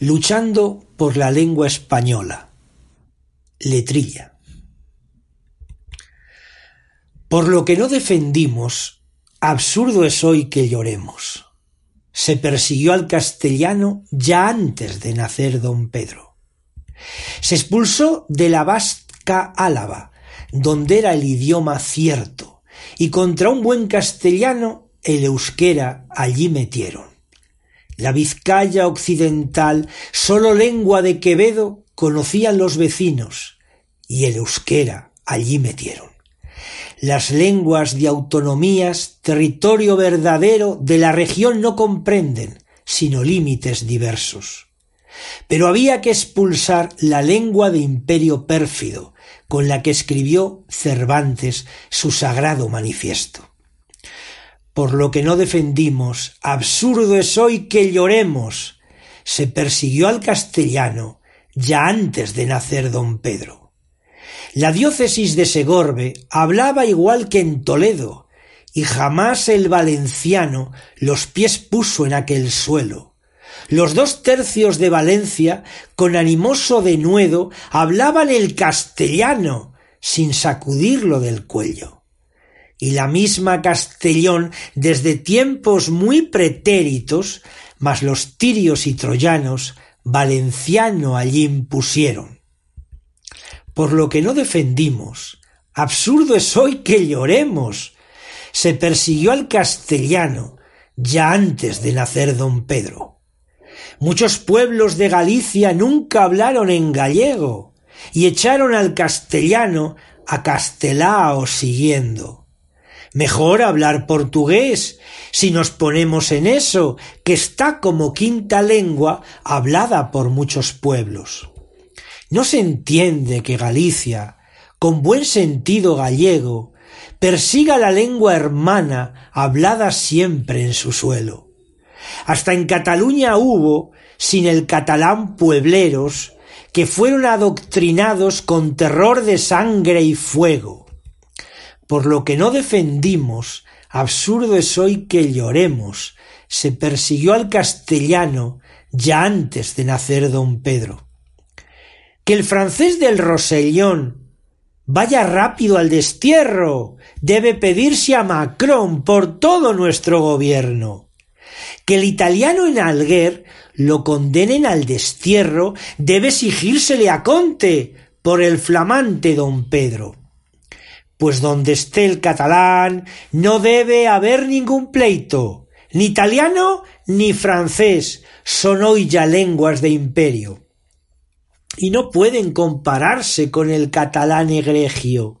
Luchando por la lengua española. Letrilla. Por lo que no defendimos, absurdo es hoy que lloremos. Se persiguió al castellano ya antes de nacer don Pedro. Se expulsó de la vasca Álava, donde era el idioma cierto, y contra un buen castellano el euskera allí metieron. La Vizcaya occidental, solo lengua de Quevedo, conocían los vecinos, y el euskera allí metieron. Las lenguas de autonomías, territorio verdadero de la región no comprenden, sino límites diversos. Pero había que expulsar la lengua de imperio pérfido, con la que escribió Cervantes su sagrado manifiesto por lo que no defendimos, absurdo es hoy que lloremos. Se persiguió al castellano ya antes de nacer don Pedro. La diócesis de Segorbe hablaba igual que en Toledo, y jamás el valenciano los pies puso en aquel suelo. Los dos tercios de Valencia, con animoso denuedo, hablaban el castellano, sin sacudirlo del cuello y la misma Castellón desde tiempos muy pretéritos, mas los tirios y troyanos valenciano allí impusieron. Por lo que no defendimos, absurdo es hoy que lloremos. Se persiguió al castellano ya antes de nacer don Pedro. Muchos pueblos de Galicia nunca hablaron en gallego y echaron al castellano a Castelao siguiendo. Mejor hablar portugués, si nos ponemos en eso, que está como quinta lengua hablada por muchos pueblos. No se entiende que Galicia, con buen sentido gallego, persiga la lengua hermana hablada siempre en su suelo. Hasta en Cataluña hubo, sin el catalán puebleros, que fueron adoctrinados con terror de sangre y fuego por lo que no defendimos, absurdo es hoy que lloremos, se persiguió al castellano ya antes de nacer don Pedro. Que el francés del Rosellón vaya rápido al destierro, debe pedirse a Macron por todo nuestro gobierno. Que el italiano en Alguer lo condenen al destierro, debe exigírsele a Conte por el flamante don Pedro pues donde esté el catalán no debe haber ningún pleito, ni italiano ni francés, son hoy ya lenguas de imperio. Y no pueden compararse con el catalán egregio.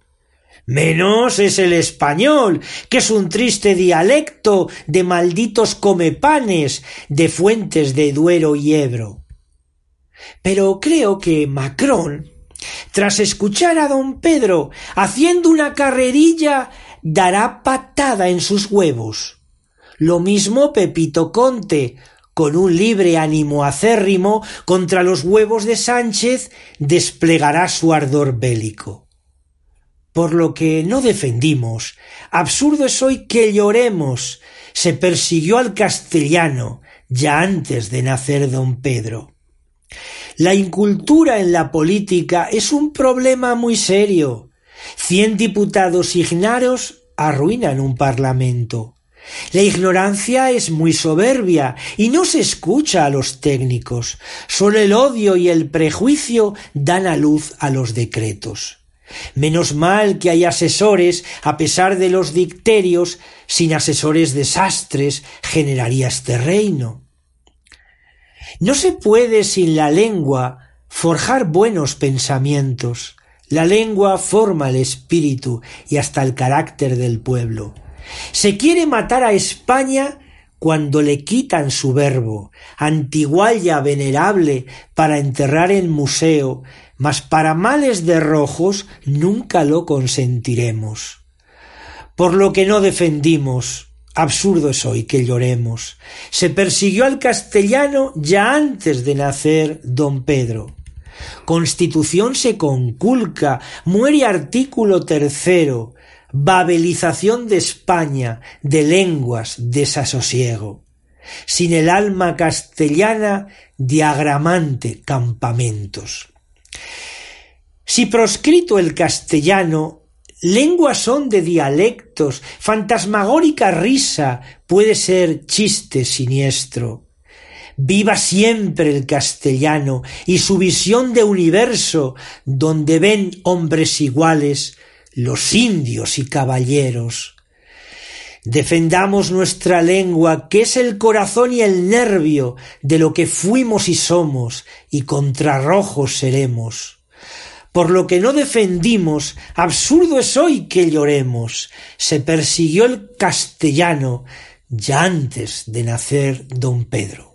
Menos es el español, que es un triste dialecto de malditos comepanes, de fuentes de Duero y Ebro. Pero creo que Macron tras escuchar a don Pedro haciendo una carrerilla, dará patada en sus huevos. Lo mismo Pepito Conte, con un libre ánimo acérrimo contra los huevos de Sánchez, desplegará su ardor bélico. Por lo que no defendimos, absurdo es hoy que lloremos, se persiguió al castellano ya antes de nacer don Pedro. La incultura en la política es un problema muy serio. Cien diputados ignaros arruinan un parlamento. La ignorancia es muy soberbia y no se escucha a los técnicos. Solo el odio y el prejuicio dan a luz a los decretos. Menos mal que hay asesores, a pesar de los dicterios, sin asesores desastres generaría este reino. No se puede sin la lengua forjar buenos pensamientos. La lengua forma el espíritu y hasta el carácter del pueblo. Se quiere matar a España cuando le quitan su verbo, antigualla venerable para enterrar en museo, mas para males de rojos nunca lo consentiremos. Por lo que no defendimos, absurdo es hoy que lloremos. Se persiguió al castellano ya antes de nacer don Pedro. Constitución se conculca, muere artículo tercero, babelización de España, de lenguas, desasosiego. Sin el alma castellana, diagramante campamentos. Si proscrito el castellano, lenguas son de dialectos, fantasmagórica risa, puede ser chiste siniestro. Viva siempre el castellano y su visión de universo, donde ven hombres iguales, los indios y caballeros. Defendamos nuestra lengua, que es el corazón y el nervio de lo que fuimos y somos, y contrarrojos seremos. Por lo que no defendimos, absurdo es hoy que lloremos. Se persiguió el castellano ya antes de nacer don Pedro.